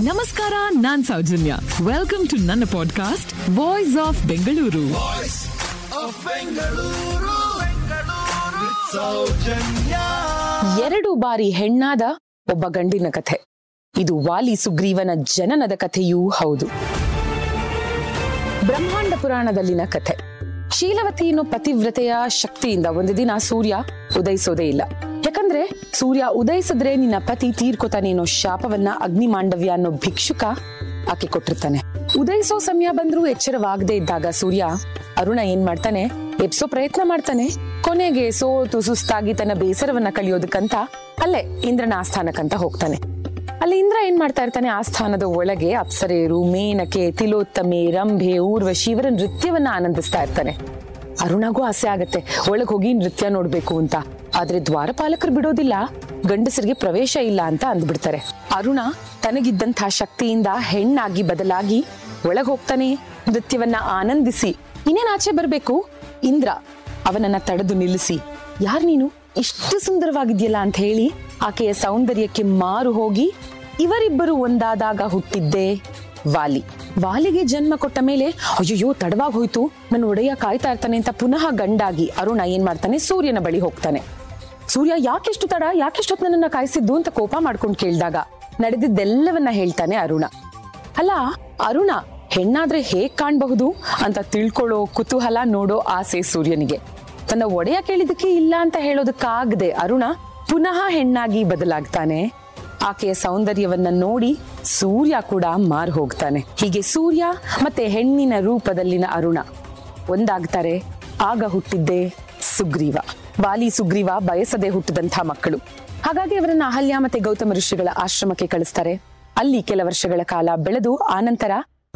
ನಮಸ್ಕಾರ ನಾನ್ Soujanya. Welcome to ನನ್ನ ಪಾಡ್ಕಾಸ್ಟ್ ವಾಯ್ಸ್ ಆಫ್ ಬೆಂಗಳೂರು ಎರಡು ಬಾರಿ ಹೆಣ್ಣಾದ ಒಬ್ಬ ಗಂಡಿನ ಕಥೆ. ಇದು ವಾಲಿ ಸುಗ್ರೀವನ ಜನನದ ಕಥೆಯೂ ಹೌದು. ಬ್ರಹ್ಮಾಂಡ ಪುರಾಣದಲ್ಲಿನ ಕಥೆ. ಶೀಲವತಿ ಅನ್ನೋ ಪತಿವ್ರತೆಯ ಶಕ್ತಿಯಿಂದ ಒಂದು ದಿನ ಸೂರ್ಯ ಉದಯಿಸೋದೇ ಇಲ್ಲ. ಯಾಕಂದ್ರೆ ಸೂರ್ಯ ಉದಯಿಸಿದ್ರೆ ನಿನ್ನ ಪತಿ ತೀರ್ಕೊತಾನೆ ಅನ್ನೋ ಶಾಪವನ್ನ ಅಗ್ನಿ ಮಾಂಡವ್ಯ ಅನ್ನೋ ಭಿಕ್ಷುಕ ಆಕೆ ಕೊಟ್ಟಿರ್ತಾನೆ. ಉದಯಿಸೋ ಸಮಯ ಬಂದ್ರೂ ಎಚ್ಚರವಾಗದೇ ಇದ್ದಾಗ ಸೂರ್ಯ ಅರುಣ ಏನ್ ಮಾಡ್ತಾನೆ? ಎಪ್ಸೋ ಪ್ರಯತ್ನ ಮಾಡ್ತಾನೆ. ಕೊನೆಗೆ ಸೋತು ಸುಸ್ತಾಗಿ ತನ್ನ ಬೇಸರವನ್ನ ಕಳಿಯೋದಕ್ಕಂತ ಅಲ್ಲೇ ಇಂದ್ರನ ಆಸ್ಥಾನಕ್ಕಂತ ಹೋಗ್ತಾನೆ. ಅಲ್ಲಿ ಇಂದ್ರ ಏನ್ ಮಾಡ್ತಾ ಇರ್ತಾನೆ? ಆಸ್ಥಾನದ ಒಳಗೆ ಅಪ್ಸರೇರು ಮೇನಕೆ, ತಿಲೋತ್ತಮೆ, ರಂಭೆ, ಊರ್ವಶಿ ಇವರ ನೃತ್ಯವನ್ನ ಆನಂದಿಸ್ತಾ ಇರ್ತಾನೆ. ಅರುಣಾಗೂ ಆಸೆ ಆಗತ್ತೆ. ಒಳಗ್ ಹೋಗಿ ನೃತ್ಯ ನೋಡ್ಬೇಕು ಅಂತ. ಆದ್ರೆ ದ್ವಾರಪಾಲಕರು ಬಿಡೋದಿಲ್ಲ. ಗಂಡಸರಿಗೆ ಪ್ರವೇಶ ಇಲ್ಲ ಅಂತ ಅಂದ್ಬಿಡ್ತಾರೆ. ಅರುಣ ತನಗಿದ್ದಂಥ ಶಕ್ತಿಯಿಂದ ಹೆಣ್ಣಾಗಿ ಬದಲಾಗಿ ಒಳಗ್ ಹೋಗ್ತಾನೆ. ನೃತ್ಯವನ್ನ ಆನಂದಿಸಿ. ಇನ್ನೇನ್ ಆಚೆ ಬರ್ಬೇಕು? ಇಂದ್ರ ಅವನನ್ನ ತಡೆದು ನಿಲ್ಲಿಸಿ. ಯಾರ್ ನೀನು? ಇಷ್ಟು ಸುಂದರವಾಗಿದ್ಯಲ್ಲ ಅಂತ ಹೇಳಿ ಆಕೆಯ ಸೌಂದರ್ಯಕ್ಕೆ ಮಾರು ಹೋಗಿ ಇವರಿಬ್ಬರು ಒಂದಾದಾಗ ಹುಟ್ಟಿದ್ದೇ ವಾಲಿ. ವಾಲಿಗೆ ಜನ್ಮ ಕೊಟ್ಟ ಮೇಲೆ ಅಯ್ಯೋ ತಡವಾಗಿ ಹೋಯ್ತು. ನನ್ನ ಒಡೆಯ ಕಾಯ್ತಾ ಇರ್ತಾನೆ ಅಂತ ಪುನಃ ಗಂಡಾಗಿ ಅರುಣ ಏನ್ ಮಾಡ್ತಾನೆ? ಸೂರ್ಯನ ಬಳಿ ಹೋಗ್ತಾನೆ. ಸೂರ್ಯ, ಯಾಕೆಷ್ಟು ತಡ? ಯಾಕೆಷ್ಟೊತ್ತು ನನ್ನನ್ನ ಕಾಯಿಸಿದ್ದು? ಅಂತ ಕೋಪ ಮಾಡ್ಕೊಂಡು ಕೇಳಿದಾಗ ನಡೆದಿದ್ದೆಲ್ಲವನ್ನ ಹೇಳ್ತಾನೆ ಅರುಣ. ಅಲ್ಲ, ಅರುಣ, ಹೆಣ್ಣಾದ್ರೆ ಹೇಗ್ ಕಾಣಬಹುದು? ಅಂತ ತಿಳ್ಕೊಳ್ಳೋ ಕುತೂಹಲ ನೋಡೋ ಆಸೆ ಸೂರ್ಯನಿಗೆ. ತನ್ನ ಒಡೆಯ ಕೇಳಿದಕ್ಕೆ ಇಲ್ಲ ಅಂತ ಹೇಳೋದಕ್ಕಾಗದೆ ಅರುಣ, ಪುನಃ ಹೆಣ್ಣಾಗಿ ಬದಲಾಗ್ತಾನೆ. ಆಕೆಯ ಸೌಂದರ್ಯವನ್ನ ನೋಡಿ ಸೂರ್ಯ ಕೂಡ ಮಾರು ಹೋಗ್ತಾನೆ. ಹೀಗೆ ಸೂರ್ಯ ಮತ್ತೆ ಹೆಣ್ಣಿನ ರೂಪದಲ್ಲಿನ ಅರುಣ ಒಂದಾಗ್ತಾರೆ, ಆಗ ಹುಟ್ಟಿದ್ದೇ ಸುಗ್ರೀವ. ಬಾಲಿ ಸುಗ್ರೀವ ಬಯಸದೆ ಹುಟ್ಟಿದಂಥ ಮಕ್ಕಳು. ಹಾಗಾಗಿ ಅವರನ್ನ ಅಹಲ್ಯ ಮತ್ತೆ ಗೌತಮ ಋಷಿಗಳ ಆಶ್ರಮಕ್ಕೆ ಕಳಿಸ್ತಾರೆ. ಅಲ್ಲಿ ಕೆಲ ವರ್ಷಗಳ ಕಾಲ ಬೆಳೆದು ಆನಂತರ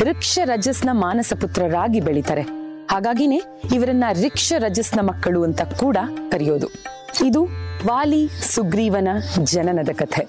ರಿಕ್ಷ ರಜಸ್ನ ಮಾನಸ ಪುತ್ರರಾಗಿ ಬೆಳೀತಾರೆ. ಹಾಗಾಗಿನೇ ಇವರನ್ನ ರಿಕ್ಷ ರಜಸ್ನ ಮಕ್ಕಳು ಅಂತ ಕೂಡ ಕರೆಯೋದು. ಇದು ವಾಲಿ ಸುಗ್ರೀವನ ಜನನದ ಕಥೆ.